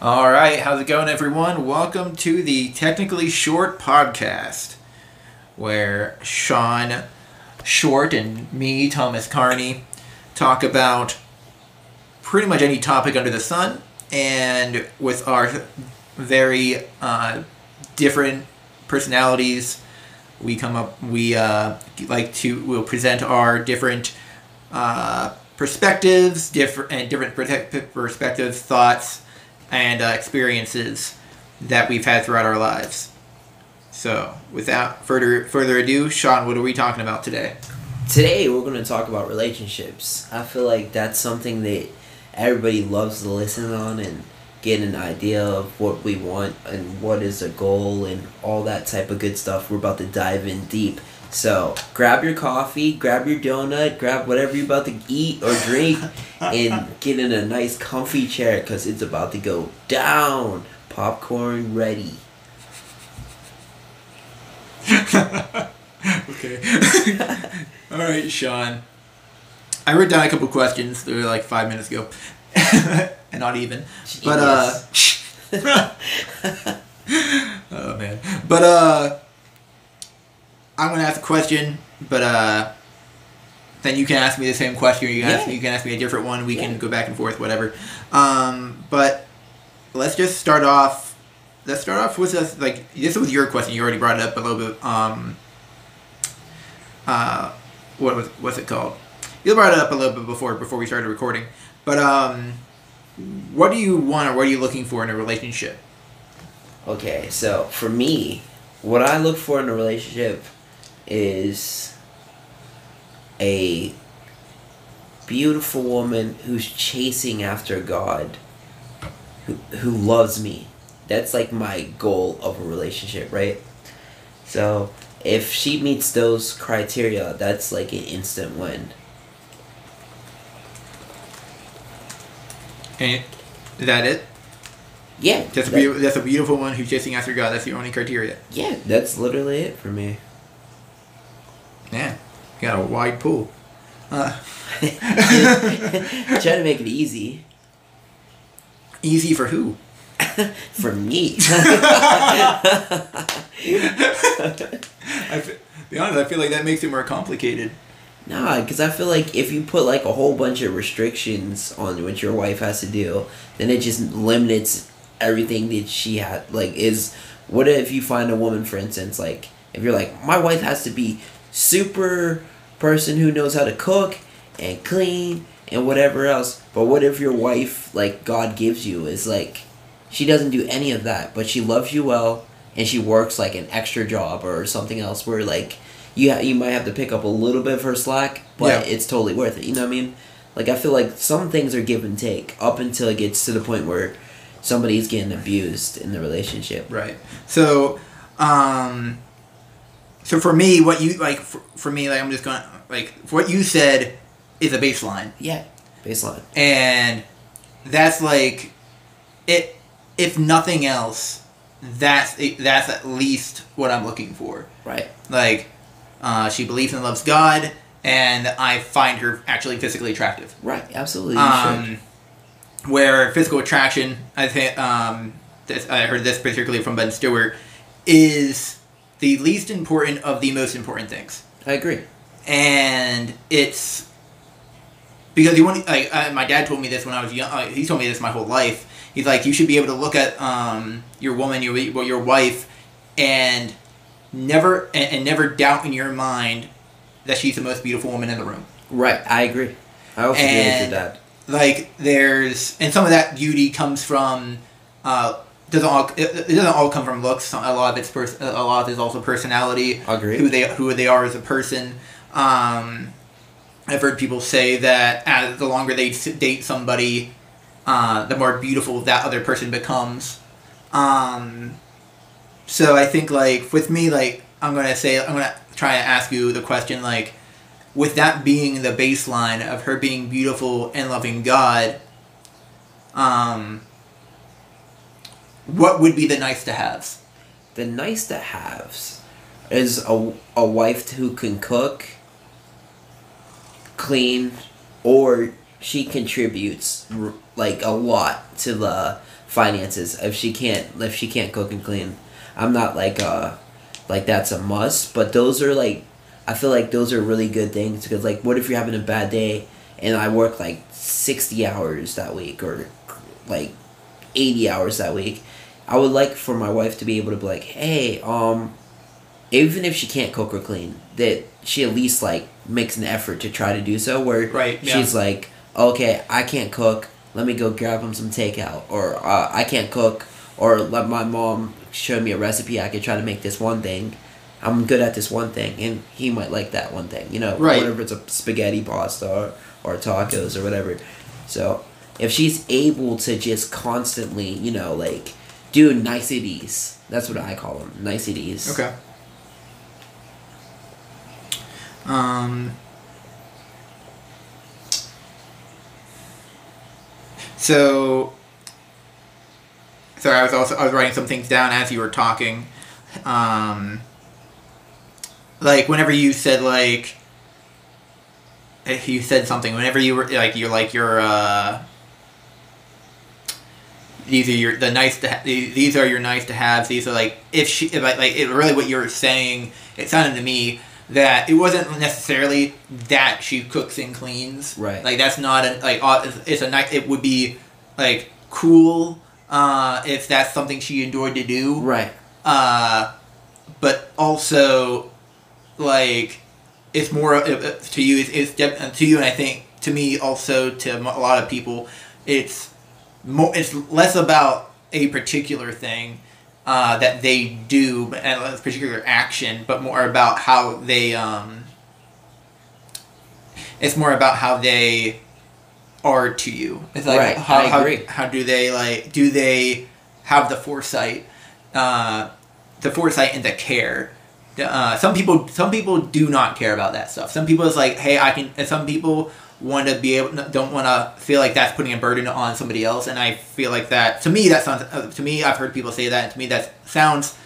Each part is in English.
All right, how's it going, everyone? Welcome to the Technically Short podcast, where Shawn Short and me, Thomas Carney, talk about pretty much any topic under the sun, and with our very uh, different personalities, we come up. We uh, like to we'll present our different uh, perspectives, different and different perspectives, thoughts and uh, experiences that we've had throughout our lives. So, without further further ado, Shawn, what are we talking about today? Today we're going to talk about relationships. I feel like that's something that everybody loves to listen on and get an idea of what we want and what is a goal and all that type of good stuff. We're about to dive in deep. So grab your coffee, grab your donut, grab whatever you're about to eat or drink, and get in a nice comfy chair because it's about to go down. Popcorn ready. okay. All right, Shawn. I wrote down a couple questions. They were like five minutes ago, and not even. But uh. oh man. But uh. I'm gonna ask a question, but uh. Then you can ask me the same question. Or you can ask Yeah. me. You can ask me a different one. We Yeah. can go back and forth, whatever. Um, but let's just start off. Let's start off with this. Like this was your question. You already brought it up a little bit. Um, uh, what was what's it called? You brought it up a little bit before before we started recording. But um, what do you want or what are you looking for in a relationship? Okay, so for me, what I look for in a relationship is a beautiful woman who's chasing after God, who, who loves me. That's like my goal of a relationship, right? So if she meets those criteria, that's like an instant win. And is that it? Yeah. That's a that- beau- that's a beautiful one who's chasing after God. That's the only criteria. yeah, that's literally it for me. Yeah, you got a wide pool. Uh, Try to make it easy easy for who? for me. I fe- be honest. I feel like that makes it more complicated. Nah, because I feel like if you put like a whole bunch of restrictions on what your wife has to do, then it just limits everything that she had. Like, is what if you find a woman, for instance, like if you're like, my wife has to be super person who knows how to cook and clean and whatever else. But what if your wife, like God gives you, is like she doesn't do any of that, but she loves you well and she works like an extra job or something else where like you ha- you might have to pick up a little bit of her slack, but Yeah. it's totally worth it. You know what I mean? Like I feel like some things are give and take up until it gets to the point where somebody's getting abused in the relationship. Right. So, um, so for me, what you like for, for me, like I'm just going like what you said is a baseline. Yeah, baseline. and that's like it if nothing else that's that's at least what i'm looking for Right. like uh, she believes and loves god and i find her actually physically attractive Right. Absolutely. Um, where physical attraction i think um, this, i heard this particularly from Ben Stuart is the least important of the most important things. I agree. and it's because you want like uh, my dad told me this when I was young. Uh, he told me this my whole life. He's like you should be able to look at um, your woman, your your wife, and never and, and never doubt in your mind that she's the most beautiful woman in the room. Right. I agree. I also agree with your dad. Like there's and some of that beauty comes from. Uh, doesn't all it, doesn't all come from looks. A lot of it's pers- a lot of it is also personality Agree. who they who they are as a person. Um, I've heard people say that as the longer they date somebody, uh, the more beautiful that other person becomes. Um, so I think like with me, like I'm gonna say I'm gonna try and ask you the question like, with that being the baseline of her being beautiful and loving God, um, what would be the nice to haves? The nice to haves is a, a wife who can cook, clean, or she contributes like a lot to the finances if she can't if she can't cook and clean. I'm not like uh like that's a must, but those are like I feel like those are really good things because like what if you're having a bad day and I work like 60 hours that week or like 80 hours that week. I would like for my wife to be able to be like, "Hey, um even if she can't cook or clean, that she at least like makes an effort to try to do so where Right, yeah. she's like, "Okay, I can't cook. Let me go grab him some takeout." Or uh, I can't cook or let my mom show me a recipe. I could try to make this one thing. I'm good at this one thing, and he might like that one thing. You know, Right. whatever it's a spaghetti pasta or, or tacos or whatever. So if she's able to just constantly, you know, like do niceties. That's what I call them, niceties. Okay. Um. So. Sorry, I was also I was writing some things down as you were talking. Um. Like whenever you said like. If you said something whenever you were like you're like you're uh. These are your the nice to ha- these are your nice to haves. These are like if she if like, like it really what you're saying. It sounded to me that it wasn't necessarily that she cooks and cleans. Right. Like that's not a like uh, it's- a nice. It would be like cool uh, if that's something she enjoyed to do. Right. Uh, but also like it's more uh, to you. It's, it's to you, and I think to me also to a lot of people, it's more. It's less about a particular thing uh, that they do and a particular action, but more about how they. Um, it's more about how they are to you. It's like Right, how, I how agree. how do they like do they have the foresight, uh, the foresight and the care. Uh, some people some people do not care about that stuff. Some people is like, hey, I can. Some people want to be able don't want to feel like that's putting a burden on somebody else. And I feel like that to me that sounds uh, to me I've heard people say that. And to me that sounds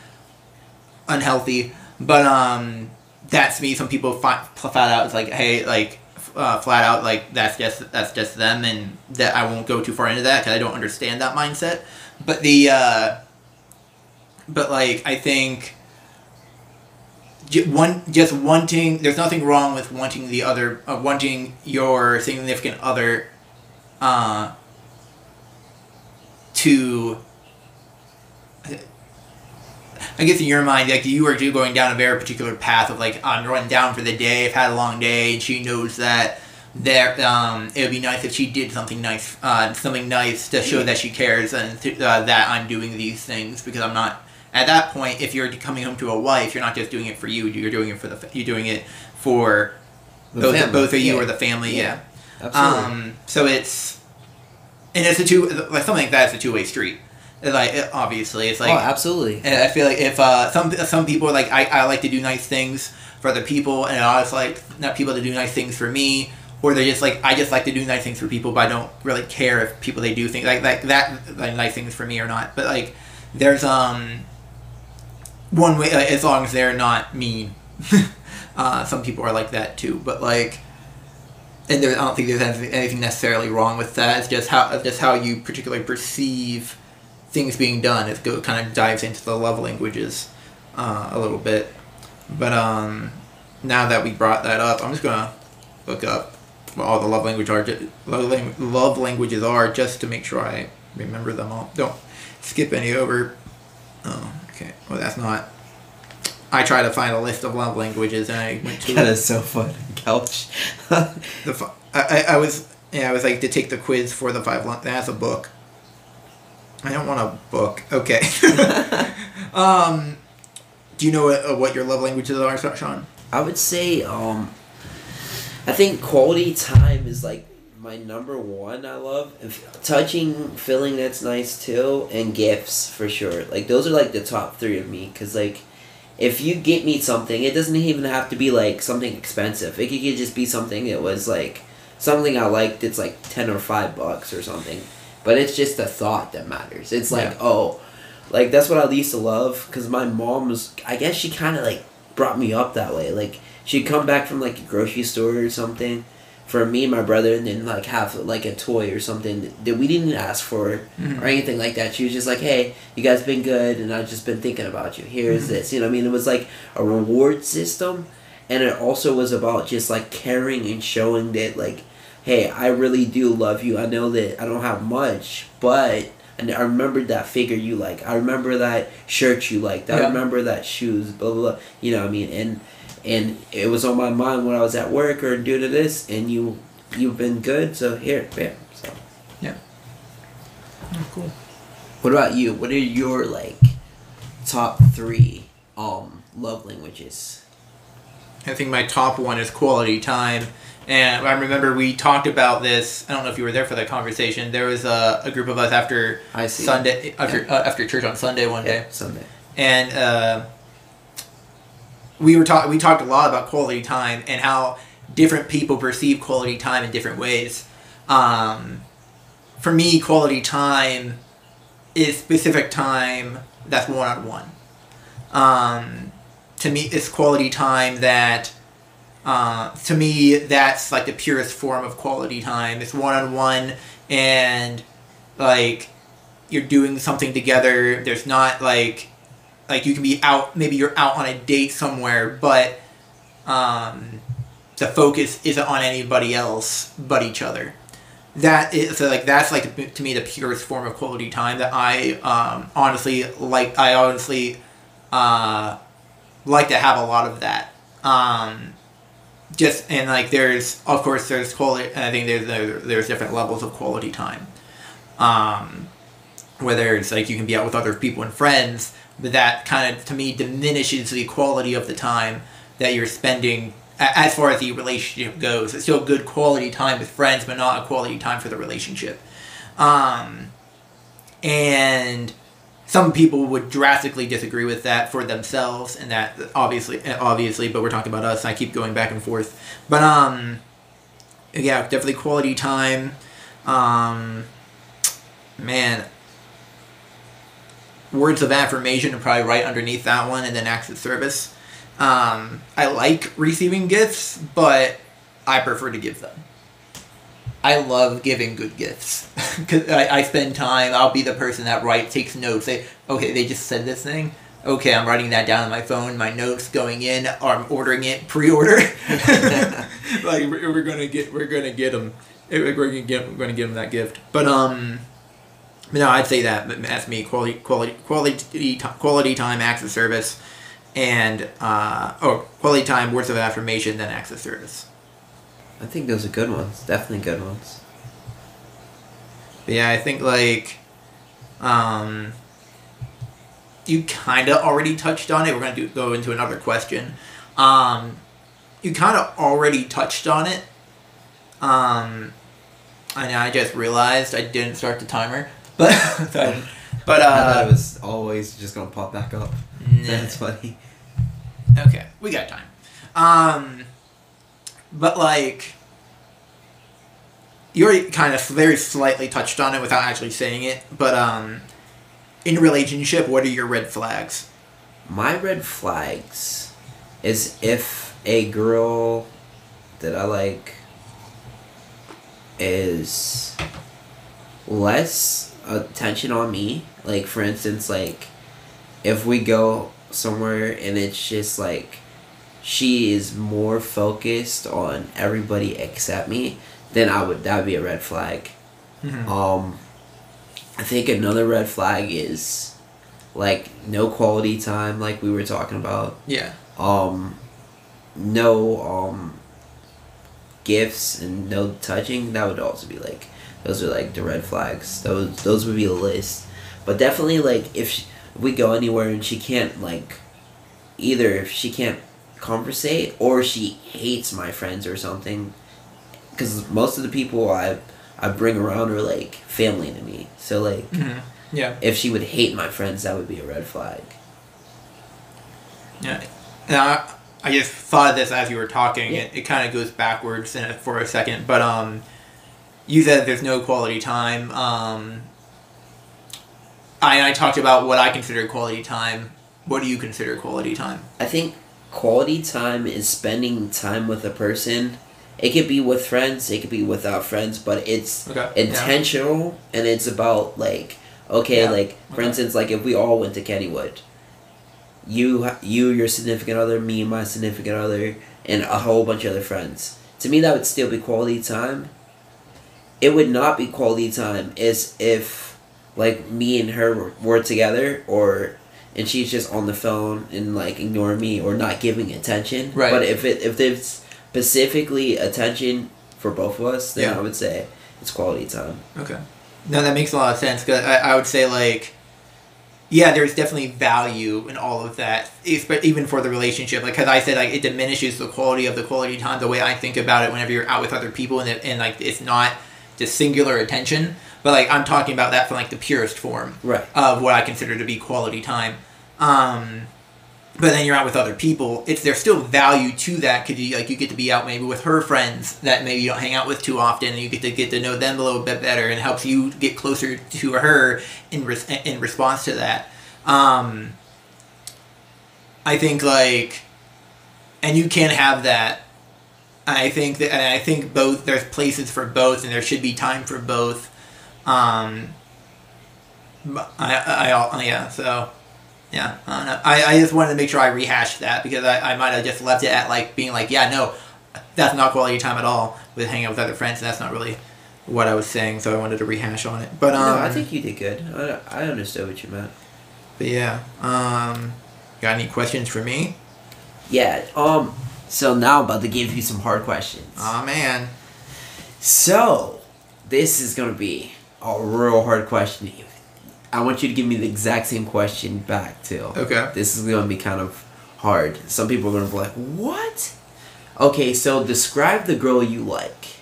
unhealthy. But um, that's me. Some people flat out it's like, hey, like uh, flat out like that's just that's just them, and that I won't go too far into that because I don't understand that mindset. But the uh, but like I think one just wanting there's nothing wrong with wanting the other uh, wanting your significant other uh, to I guess in your mind, like you are going down a very particular path of like I'm running down for the day. I've had a long day, and she knows that there um, it would be nice if she did something nice, uh, something nice to show that she cares and to, uh, that I'm doing these things because I'm not. At that point, if you're coming home to a wife, you're not just doing it for you. You're doing it for the. You're doing it for both family. both of you Yeah. or the family. Yeah. Absolutely. Um, so it's, and it's a two like something like that is a two way street. Like it- obviously, it's like oh, absolutely. and I feel like if uh, some some people are like I, I like to do nice things for other people, and I just like not people to do nice things for me, or they're just like I just like to do nice things for people, but I don't really care if people they do things like like that like nice things for me or not. But like there's um one way uh, as long as they're not mean. uh, some people are like that too, but like. And there, I don't think there's anything, necessarily wrong with that. It's just how just how you particularly perceive things being done. It kind of dives into the love languages uh, a little bit. But um, now that we brought that up, I'm just gonna look up what all the love language are, love, languages are, just to make sure I remember them all. Don't skip any over. Oh, okay. Well, that's not. I tried to find a list of love languages, and I went to That is so fun. Couch. the. fi- I, I, I was yeah I was like to take the quiz for the five. love. That's a book. I don't want a book. Okay. um, do you know what, uh, what your love languages are, Shawn? I would say, um, I think quality time is like my number one. I love touching, feeling that's nice too, and gifts for sure. Like those are like the top three of me. Cause like, if you get me something, it doesn't even have to be like something expensive. It could just be something that was like something I liked. It's like ten or five bucks or something. But it's just the thought that matters. It's like Yeah. oh, like that's what I used to love. Cause my mom was, I guess she kind of like brought me up that way. Like she'd come back from like a grocery store or something, for me and my brother and then like have like a toy or something that we didn't ask for Mhm. or anything like that. She was just like, "Hey, you guys been good, and I've just been thinking about you. Here's this." You know, what I mean, it was like a reward system, and it also was about just like caring and showing that like, "Hey, I really do love you. I know that I don't have much, but." And I remember that figure you like. I remember that shirt you liked. I Yeah. remember that shoes. Blah blah. blah. You know what I mean? And and it was on my mind when I was at work or due to this, and you you've been good. So here, bam. So Oh, cool. what about you? What are your like top three um love languages? I think my top one is quality time. And I remember we talked about this. I don't know if you were there for that conversation. There was a, a group of us after I see. Sunday after uh, after church on Sunday one day, Sunday. and uh, we were talking. We talked a lot about quality time and how different people perceive quality time in different ways. Um, for me, quality time is specific time that's one on one. To me, it's quality time that. Uh, to me, that's like the purest form of quality time. It's one on one, and like you're doing something together. There's not like like you can be out maybe you're out on a date somewhere but um, the focus isn't on anybody else but each other. That is so like that's like to me the purest form of quality time that i um, honestly like i honestly uh, like to have a lot of that. Um, just and like there's of course there's quality and i think there's there's, different levels of quality time. Um, whether it's like you can be out with other people and friends, that kind of to me diminishes the quality of the time that you're spending as far as the relationship goes. It's still good quality time with friends, but not a quality time for the relationship. Um, and some people would drastically disagree with that for themselves, and that obviously, obviously, but we're talking about us. I keep going back and forth, but um, yeah, definitely quality time. Um, man, words of affirmation are probably right underneath that one, and then acts of service. Um, I like receiving gifts, but I prefer to give them. I love giving good gifts because I, I spend time. I'll be the person that writes, takes notes. Say, okay, they just said this thing. Okay, I'm writing that down on my phone. My notes going in, I'm ordering it pre-order. like we're, we're gonna get, we're gonna get them. We're gonna get, we're gonna give them that gift. But um, no, I'd say that. But that's me. Quality, quality, quality, quality time, acts of service, and uh, oh, quality time, words of affirmation, then acts of service. I think those are good ones. Definitely good ones. But yeah, I think like, um, you kind of already touched on it. We're gonna do, go into another question. Um, you kind of already touched on it. Um, and I just realized I didn't start the timer, but but I thought uh, it was always just gonna pop back up. nah. That's funny. Okay, we got time. Um, but like, you already kind of very slightly touched on it without actually saying it. But um, in relationship, what are your red flags? My red flags is if a girl that I like is less attention on me. Like for instance, like if we go somewhere and it's just like she is more focused on everybody except me, then I would that would be a red flag. Um, I think another red flag is like no quality time, like we were talking about. Yeah. Um, no um gifts and no touching. That would also be like those are like the red flags. Those those would be a list. But definitely like if, she, if we go anywhere and she can't like either if she can't conversate or she hates my friends or something because most of the people I I bring around are like family to me. So like Mhm. Yeah. if she would hate my friends, that would be a red flag. Yeah. And I, I just thought of this as you were talking. Yeah. It, it kind of goes backwards for a second, but um, you said there's no quality time. Um, I I talked about what I consider quality time. What do you consider quality time? I think quality time is spending time with a person It could be with friends, it could be without friends, but it's Okay. yeah. intentional and it's about like okay, Yeah, like for okay. instance, like if we all went to Kennywood, you you your significant other, me my significant other, and a whole bunch of other friends. To me, that would still be quality time. It would not be quality time is if like me and her were, together or and she's just on the phone and like ignoring me or not giving attention. Right. But if it if there's specifically attention for both of us, then Yeah. I would say it's quality time. Okay. No, that makes a lot of sense. Cause I, I would say like, yeah, there's definitely value in all of that, espe- even for the relationship. Like, cause I said like it diminishes the quality of the quality time. The way I think about it, whenever you're out with other people, and it, and like it's not just singular attention, but like I'm talking about that from like the purest form Right. of what I consider to be quality time. Um, but then you're out with other people. It's there's still value to that because you like you get to be out maybe with her friends that maybe you don't hang out with too often, and you get to get to know them a little bit better, and helps you get closer to her in res- in response to that. Um, I think like, and you can have that. I think that and I think both there's places for both, and there should be time for both. Um, I, I, I, yeah, so, yeah, I don't know. I, I just wanted to make sure I rehashed that because I, I might have just left it at like being like, yeah, no, that's not quality time at all with hanging out with other friends, and that's not really what I was saying. So I wanted to rehash on it. But um, no, I think you did good. I, I understood what you meant. but yeah, um, got any questions for me? Yeah. Um. So now I'm about to give you some hard questions. Oh man, So, this is gonna be a real hard question. I want you to give me the exact same question back too. okay. This is gonna be kind of hard. Some people are gonna be like, "What?" Okay, so describe the girl you like.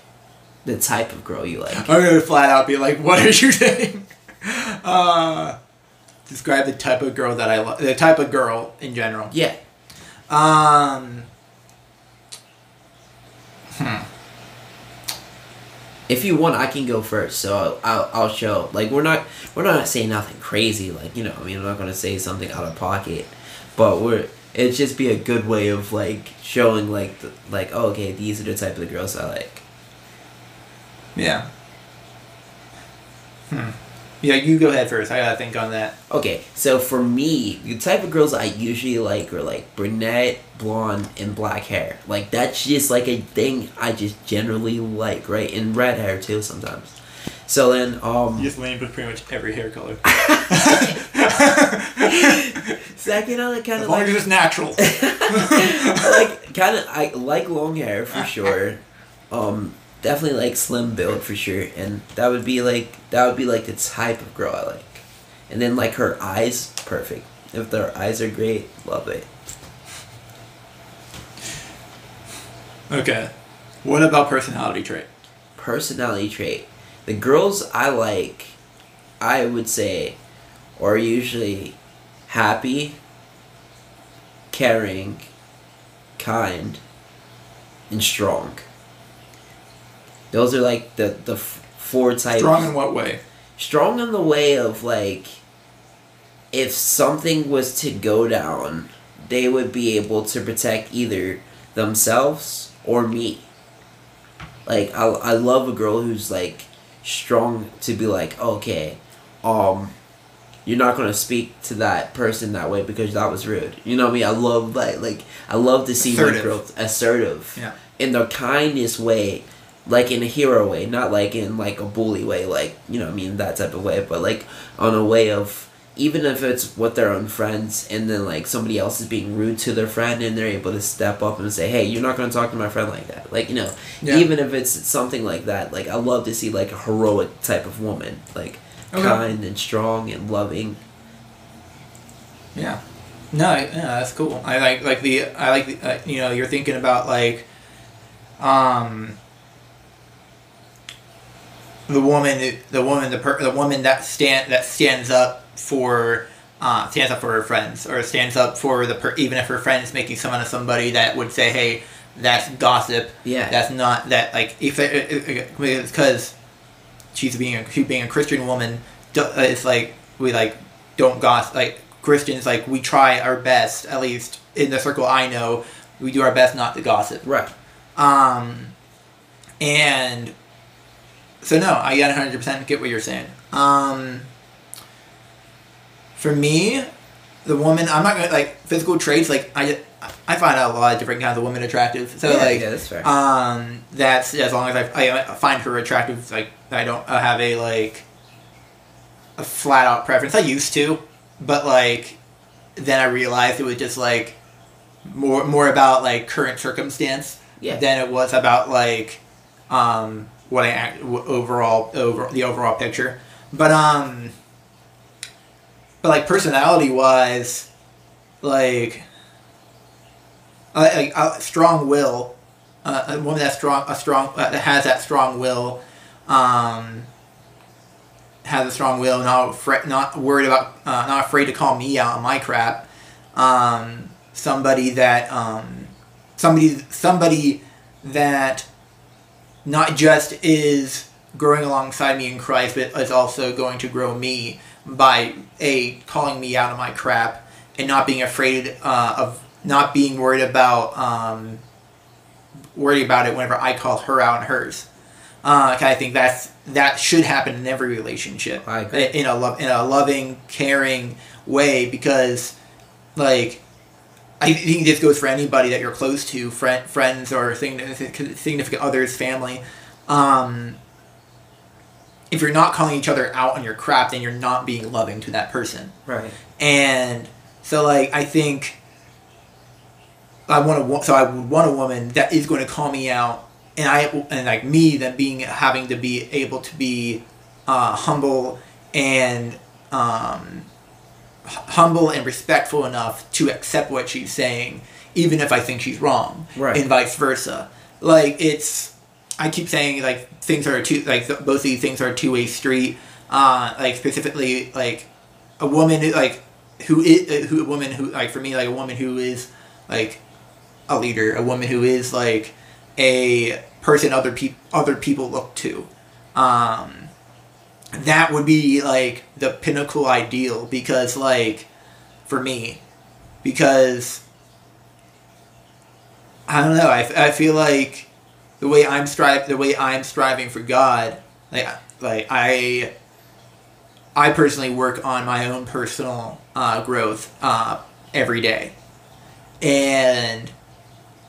The type of girl you like. I'm gonna flat out be like, what are you saying? Uh, describe the type of girl that I like. The type of girl in general. Yeah. Um. If you want, I can go first. So I'll, I'll show. Like we're not we're not saying nothing crazy. Like you know, I mean, I'm not gonna say something out of pocket, but we're it'd just be a good way of like showing like the, like oh, okay, these are the type of the girls I like. Yeah. Hmm. Yeah, you go ahead first. I gotta think on that. Okay, so for me, the type of girls I usually like are like brunette, blonde, and black hair. Like that's just like a thing I just generally like, right? And red hair too sometimes. So then, um, just lean with pretty much every hair color. second, I kind of long like as it's natural. I like kind of I like long hair for sure. Um, definitely like slim build for sure, and that would be like that would be like the type of girl I like. And then like her eyes, perfect. If their eyes are great, love it. okay. What about personality trait? Personality trait. The girls I like, I would say, are usually happy, caring, kind, and strong. Those are like the the f- four types. Strong in what way? strong in the way of like if something was to go down they would be able to protect either themselves or me like i, I love a girl who's like strong to be like okay um you're not gonna speak to that person that way because that was rude you know what i mean i love like like i love to see my Assertive. girl assertive Yeah. in the kindest way like in a hero way not like in like a bully way like you know i mean that type of way but like on a way of even if it's with their own friends and then like somebody else is being rude to their friend and they're able to step up and say hey you're not going to talk to my friend like that like you know Yeah. even if it's something like that like i love to see like a heroic type of woman like Okay. kind and strong and loving Yeah. No, I- yeah, that's cool. I like like the I like the, uh, you know you're thinking about like, um, the woman the woman the per, the woman that stand that stands up for uh, stands up for her friends or stands up for the per, even if her friends making fun of somebody that would say hey that's gossip. Yeah. That's not that like if it because she's being a she being a Christian woman it's like we like don't gossip like Christians like we try our best at least in the circle I know we do our best not to gossip. Right. Um and so no, I got hundred percent get what you're saying. Um, for me, the woman I'm not gonna like physical traits. Like I, I find a lot of different kinds of women attractive. So yeah, like, yeah, that's fair. um, that's as long as I, I find her attractive. Like I don't have a like a flat out preference. I used to, but like then I realized it was just like more more about like current circumstance Yeah. than it was about like um what I act overall over the overall picture. But um but like personality wise like a, a, a strong will uh, a woman that's strong a strong uh, that has that strong will um has a strong will not afraid not worried about uh, not afraid to call me out on my crap um somebody that um somebody somebody that not just is growing alongside me in Christ, but is also going to grow me by a calling me out of my crap and not being afraid uh, of not being worried about um, worried about it whenever I call her out on hers. Uh, I think that's that should happen in every relationship in a love in a loving, caring way because like I think this goes for anybody that you're close to, friend, friends or significant significant others, family. Um, if you're not calling each other out on your crap, then you're not being loving to that person. right. And so, like, I think I want to. So I would want a woman that is going to call me out, and I and like me then being having to be able to be uh, humble and um, humble and respectful enough to accept what she's saying, even if I think she's wrong, Right. and vice versa. Like it's, I keep saying like things are two like th- both of these things are a two way street. Uh, like specifically like a woman like who is who a woman who like for me like a woman who is like a leader, a woman who is like a person other people other people look to. Um, that would be like the pinnacle ideal because like for me because I don't know I, I feel like the way I'm strive the way I'm striving for God like like I I personally work on my own personal uh, growth uh, every day. And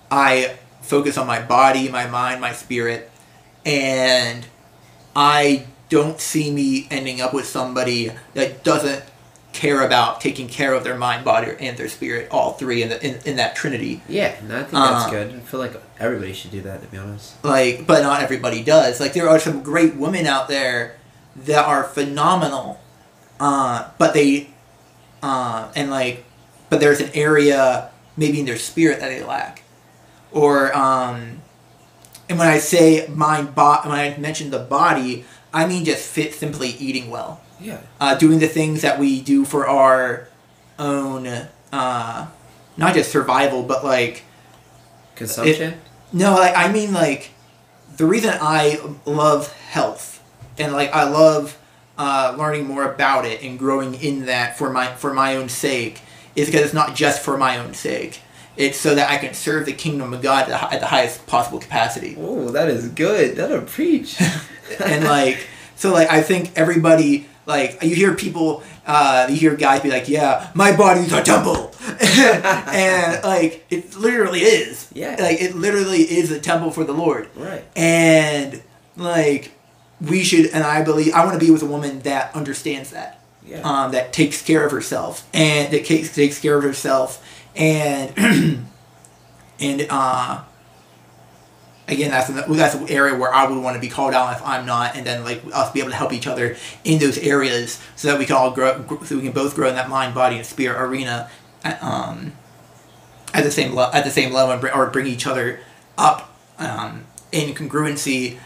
I focus on my body my mind my spirit and I don't see me ending up with somebody that doesn't care about taking care of their mind, body, and their spirit, all three in, the, in, in that trinity. Yeah, no, I think that's Uh, good. I feel like everybody should do that, to be honest. Like, but not everybody does. Like, there are some great women out there that are phenomenal, uh, but they, uh, and like, but there's an area maybe in their spirit that they lack, or um, and when I say mind, bo- when I mention the body, I mean just fit simply eating well. Yeah. uh, doing the things that we do for our own, uh, not just survival, but like Consumption? no, like I mean like the reason I love health and like I love uh, learning more about it and growing in that for my for my own sake is because it's not just for my own sake. It's so that I can serve the kingdom of God at the, hi- at the highest possible capacity. oh, that is good. That'll preach. and like so like I think everybody like you hear people uh you hear guys be like yeah my body's a temple and like it literally is Yeah. like it literally is a temple for the Lord right. and like we should and I believe I want to be with a woman that understands that Yeah. um, that takes care of herself and that takes takes care of herself and and uh again that's an, that's an area where I would want to be called out if I'm not and then like us be able to help each other in those areas so that we can all grow so we can both grow in that mind body and spirit arena at, um at the same at the same level and or bring each other up um, in congruency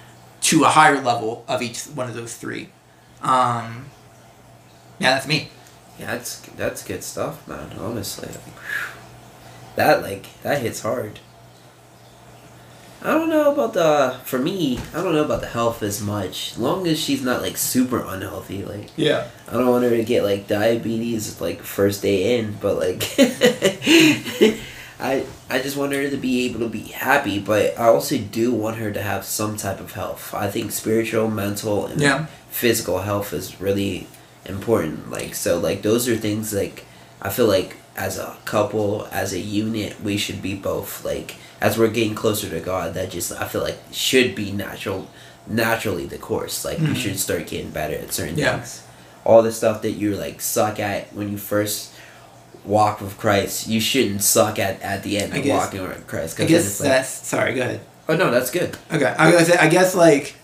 to a higher level of each one of those three um yeah that's me Yeah, that's that's good stuff, man. Honestly, that like that hits hard. I don't know about the for me. I don't know about the health as much. As long as she's not like super unhealthy, like yeah I don't want her to get like diabetes like first day in, but like I I just want her to be able to be happy, but I also do want her to have some type of health. I think spiritual, mental, and Yeah. physical health is really important. Like so, like those are things like I feel like as a couple, as a unit, we should be both like as we're getting closer to God. That just I feel like should be natural, naturally the course. Like you Mhm. should start getting better at certain Yeah. things. All the stuff that you like suck at when you first walk with Christ, you shouldn't suck at at the end I of guess- walking with Christ. I guess it's like, that's sorry. Go ahead. oh no, that's good. Okay, I was gonna say. I guess like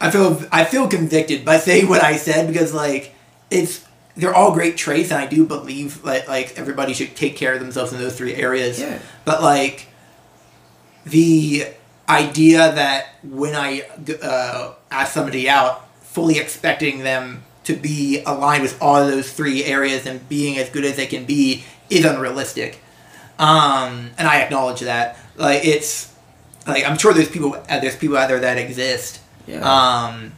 I feel I feel convicted by saying what I said because like it's they're all great traits and I do believe that like everybody should take care of themselves in those three areas. Yeah. But like the idea that when I uh, ask somebody out, fully expecting them to be aligned with all of those three areas and being as good as they can be is unrealistic. Um, and I acknowledge that. Like it's like I'm sure there's people uh, there's people out there that exist. Yeah. Um,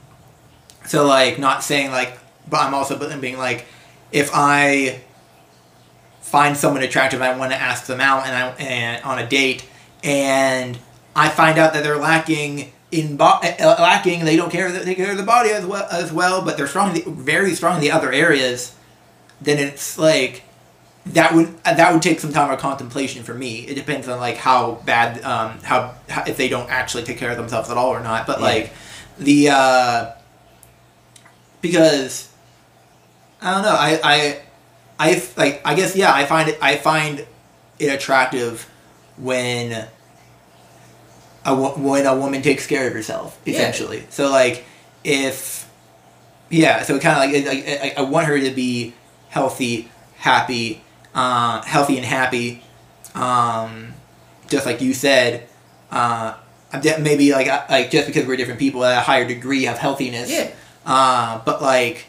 so like not saying like, but I'm also being like, if I find someone attractive, I want to ask them out and I and on a date, and I find out that they're lacking in bo- uh, lacking. They don't care that they care of the body as well as well, but they're strong, very strong in the other areas. Then it's like that would that would take some time of contemplation for me. It depends on like how bad um how, how if they don't actually take care of themselves at all or not. But Yeah. like the uh because I don't know. I I I like I guess yeah. I find it I find it attractive when a when a woman takes care of herself Yeah. essentially. So like if yeah, so kind of like, like I, I want her to be healthy, happy, uh, healthy and happy. Um, just like you said, uh, maybe like like just because we're different people at a higher degree of healthiness. Yeah. Uh, but like,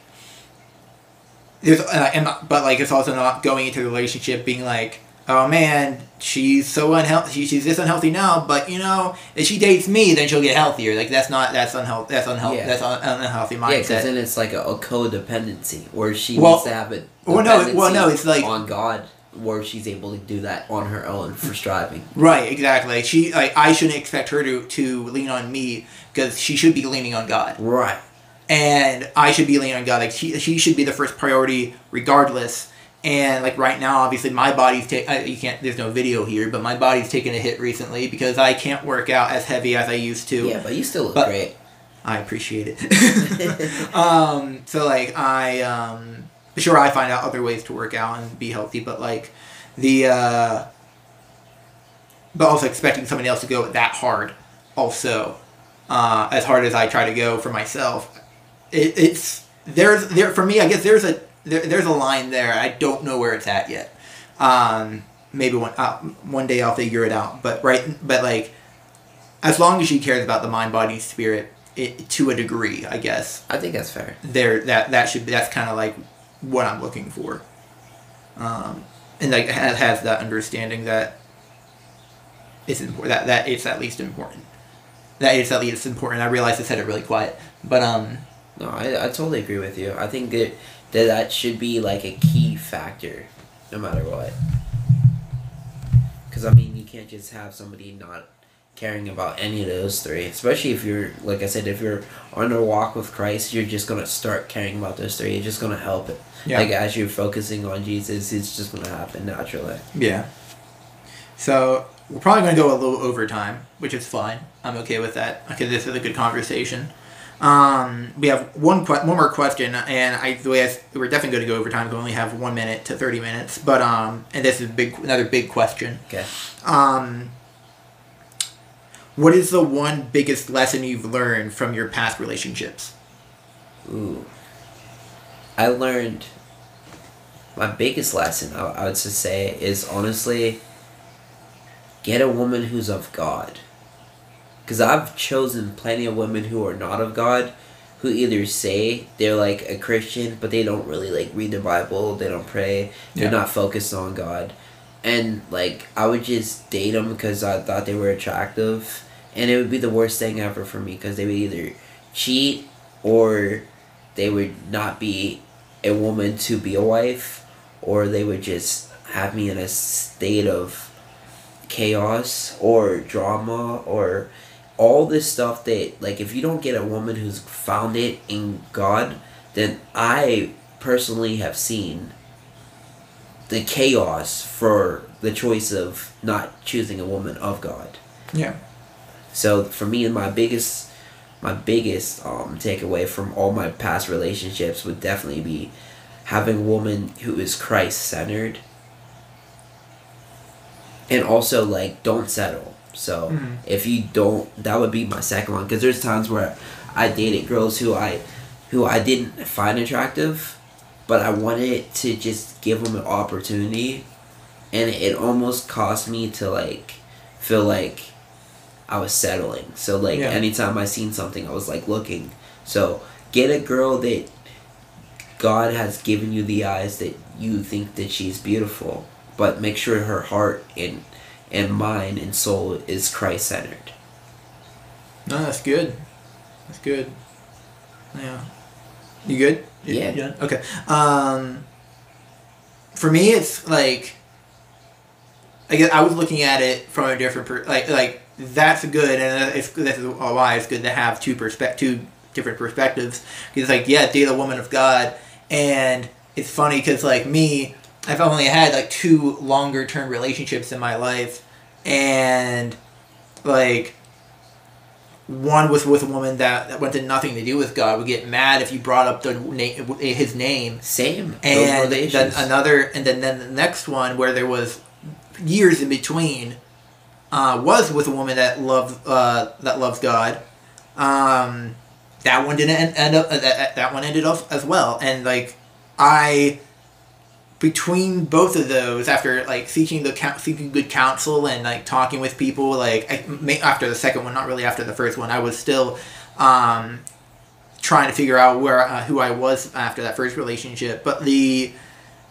there's uh, and but like it's also not going into the relationship being like, oh man, she's so unhealthy. She, she's this unhealthy now, but you know, if she dates me, then she'll get healthier. Like that's not that's unhealthy. That's unhealthy. Yeah. That's un- unhealthy Yeah, because then it's like a, a codependency where she Well- needs to have it well, no, well, no, it's like- on God, where she's able to do that on her own for striving. Right, exactly. She, like I shouldn't expect her to to lean on me because she should be leaning on God, Right. And I should be leaning on God. Like she, she should be the first priority regardless. And like right now, obviously my body's take. You can't. There's no video here, but my body's taken a hit recently because I can't work out as heavy as I used to. Yeah, but you still look But- great. I appreciate it. um, so like I um, sure I find out other ways to work out and be healthy, but like the uh, but also expecting somebody else to go that hard, also uh, as hard as I try to go for myself, it, it's there's there for me. I guess there's a there, there's a line there. I don't know where it's at yet. Um, maybe one uh, one day I'll figure it out. But right, but like as long as she cares about the mind, body, spirit, it, to a degree, I guess I think that's fair. there that that should that's kind of like what I'm looking for. Um, and like has, has that understanding that it's important that that it's at least important. That it's at least important. I realize I said it really quiet, but um, No, I, I totally agree with you. I think that, that that should be like a key factor, no matter what. Because I mean, you can't just have somebody not caring about any of those three. Especially if you're, like I said, if you're on a walk with Christ, you're just gonna start caring about those three. You're just gonna help it. Yeah. Like as you're focusing on Jesus, it's just gonna happen naturally. yeah. So we're probably going to go a little overtime, which is fine. I'm okay with that because this is a good conversation. Um, we have one que- one more question, and I the way I, we're definitely going to go overtime. We only have one minute to thirty minutes, but um, and this is big another big question. Okay. Um, what is the one biggest lesson you've learned from your past relationships? Ooh. I learned my biggest lesson, I, I would just say, is honestly get a woman who's of God. Because I've chosen plenty of women who are not of God, who either say they're like a Christian, but they don't really like read the Bible, they don't pray, they're Yeah. not focused on God. And like, I would just date them because I thought they were attractive. And it would be the worst thing ever for me because they would either cheat or they would not be a woman to be a wife or they would just have me in a state of chaos or drama or all this stuff that like if you don't get a woman who's found it in God, then I personally have seen the chaos for the choice of not choosing a woman of God. Yeah. So for me, my biggest my biggest um, takeaway from all my past relationships would definitely be having a woman who is Christ centered, and also like don't settle. So Mhm. if you don't, that would be my second one because there's times where I dated girls who I who I didn't find attractive, but I wanted to just give them an opportunity, and it almost caused me to like feel like I was settling. So like Yeah. anytime I seen something, I was like looking. So get a girl that God has given you the eyes that you think that she's beautiful, but make sure her heart and and mind and soul is Christ centered. No, that's good. That's good. Yeah. You good? You- Yeah. you? Okay. Um, for me, it's like, I guess I was looking at it from a different per- like like that's good, and it's this is why it's good to have two perspect two different perspectives. Because like yeah, date a woman of God, and it's funny because like me, I've only had like two longer term relationships in my life, and like one was with a woman that, that wanted nothing to do with God. Would get mad if you brought up the na- his name. Same. And then another and then, then the next one where there was years in between uh, was with a woman that loved uh, that loves God. Um, that one didn't end, end up uh, that, that one ended up as well. And like I between both of those after like seeking the seeking good counsel and like talking with people like I, after the second one not really after the first one I was still um, trying to figure out where uh, who I was after that first relationship. But the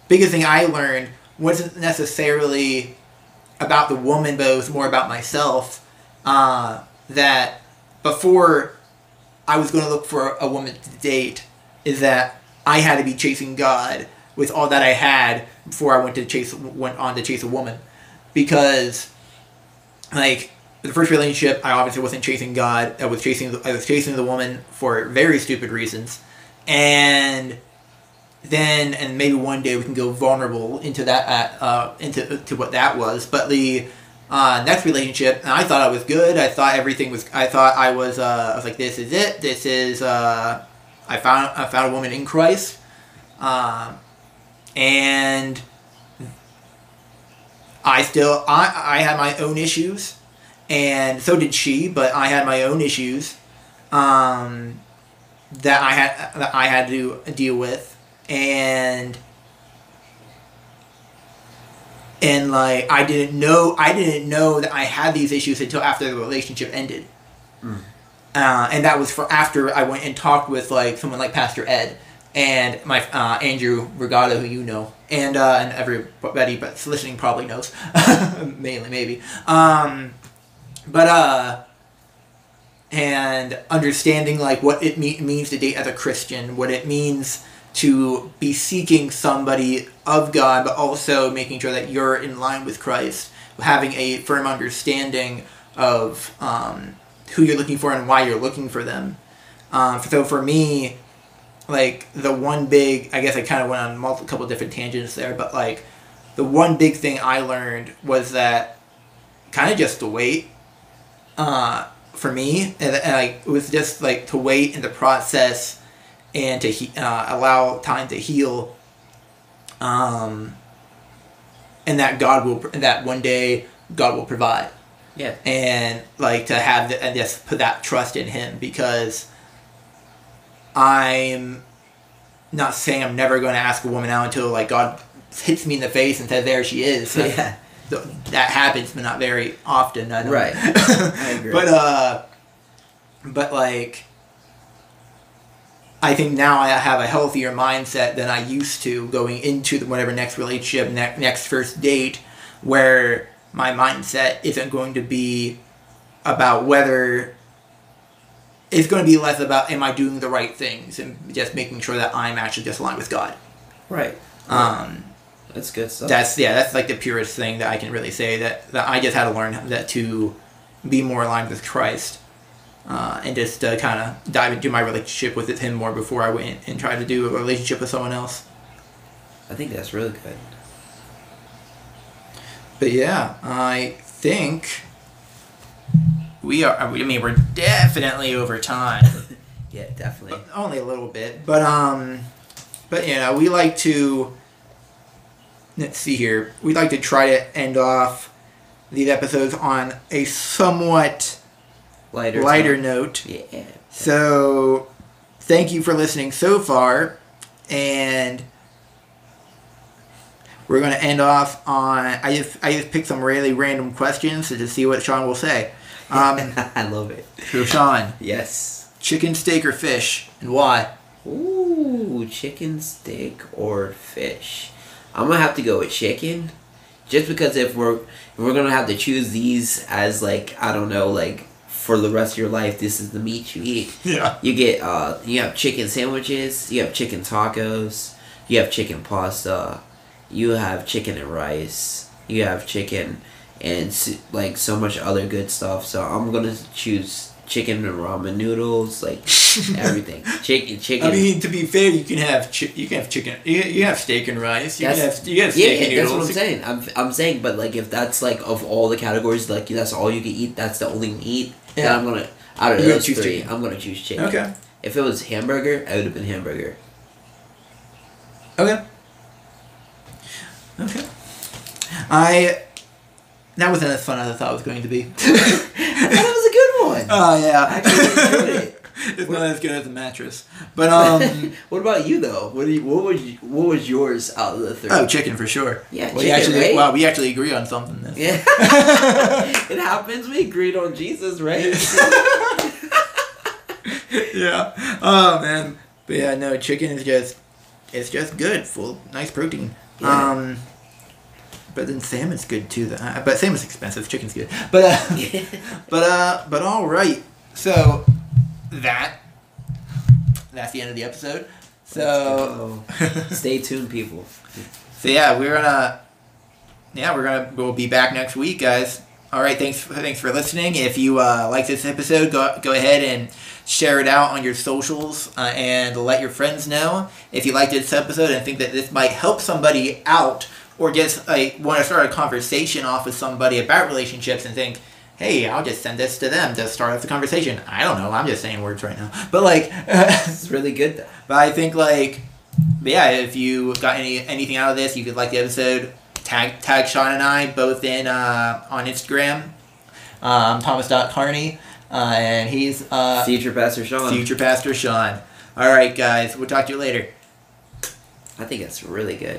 biggest thing I learned wasn't necessarily about the woman, but it was more about myself. Uh, that before I was going to look for a woman to date, is that I had to be chasing God with all that I had before I went to chase went on to chase a woman, because like the first relationship, I obviously wasn't chasing God. I was chasing the, I was chasing the woman for very stupid reasons, and then and maybe one day we can go vulnerable into that uh, uh, into to what that was. But the uh, next relationship, and I thought I was good. I thought everything was. I thought I was. Uh, I was like, this is it. This is. Uh, I found I found a woman in Christ, um, and I still I I had my own issues and so did she. But I had my own issues um, that I had that I had to deal with, and and like I didn't know I didn't know that I had these issues until after the relationship ended. Uh, and that was for after I went and talked with like someone like Pastor Ed and my uh, Andrew Regatta, who you know, and uh, and everybody but listening probably knows, mainly maybe. Um, but uh, and understanding like what it me- means to date as a Christian, what it means to be seeking somebody of God, but also making sure that you're in line with Christ, having a firm understanding of um, who you're looking for and why you're looking for them. Um, so for me, like the one big, I guess I kind of went on multiple couple different tangents there, but like the one big thing I learned was that kind of just to wait. Uh, for me, and, and like it was just like to wait in the process and to he- uh, allow time to heal. Um, and that God will, that one day God will provide Yeah. and like to have the, and just put that trust in him because I'm not saying I'm never going to ask a woman out until like God hits me in the face and says there she is. That- Yeah. th- that happens, but not very often. I. Right. I agree. But uh, but like. I think now I have a healthier mindset than I used to going into the whatever next relationship, ne- next first date, where my mindset isn't going to be about whether it's going to be less about am I doing the right things and just making sure that I'm actually just aligned with God. Right. Um, That's good stuff. that's yeah, that's like the purest thing that I can really say that that I just had to learn that to be more aligned with Christ. Uh, and just uh, kind of dive into my relationship with him more before I went and tried to do a relationship with someone else. I think that's really good. But yeah, I think we are. I mean, we're definitely over time. Yeah, definitely. Only a little bit, but um, but you know, we like to. Let's see here. We'd like to try to end off these episodes on a somewhat Lighter. lighter tone. note. Yeah. So, thank you for listening so far, and we're going to end off on. I just I just picked some really random questions to just see what Shawn will say. Um, I love it. so Shawn, Yes. chicken, steak, or fish, and why? Ooh, chicken, steak, or fish. I'm gonna have to go with chicken, just because if we're if we're gonna have to choose these as like I don't know like for the rest of your life, this is the meat you eat. Yeah. You get uh you have chicken sandwiches, you have chicken tacos, you have chicken pasta, you have chicken and rice, you have chicken and like so much other good stuff. So I'm gonna choose chicken and ramen noodles, like everything. Chicken, chicken. I mean, to be fair, you can have chi- you can have chicken, you, you have steak and rice, you can have you have yeah, steak yeah, and that's what I'm saying. I'm, I'm saying, but like if that's like of all the categories, like that's all you can eat, that's the only meat. Then Yeah. I'm gonna out of You're gonna those choose three, chicken. I'm gonna choose chicken. Okay. If it was hamburger, I would have been hamburger. Okay. Okay. I. That wasn't as fun as I thought it was going to be. that was a good one. Oh yeah. I actually enjoyed it. it's not as good as a mattress, but um. what about you though? What do you, what was you, what was yours out of the three? oh, chicken for sure. Yeah, we chicken, actually right? wow, we actually agree on something. This. Yeah. it happens. We agreed on Jesus, right? yeah. Oh man. But yeah, no, chicken is just it's just good, full nice protein. Yeah. Um but then salmon's good too. Though. Uh, But salmon's expensive. Chicken's good. But uh, but uh, but all right. So that that's the end of the episode. So Stay tuned, people. so yeah, we're gonna yeah we're gonna we'll be back next week, guys. All right, thanks thanks for listening. If you uh, like this episode, go go ahead and share it out on your socials uh, and let your friends know if you liked this episode and think that this might help somebody out or just like want to start a conversation off with somebody about relationships and think. Hey, I'll just send this to them to start off the conversation. I don't know. I'm just saying words right now. But like, It's really good though. But I think like, yeah, if you got any anything out of this, you could like the episode, tag tag Shawn and I both in uh, on Instagram, um, Thomas.Carney, uh, and he's uh, Future Pastor Shawn. future pastor Shawn. All right, guys, we'll talk to you later. I think it's really good.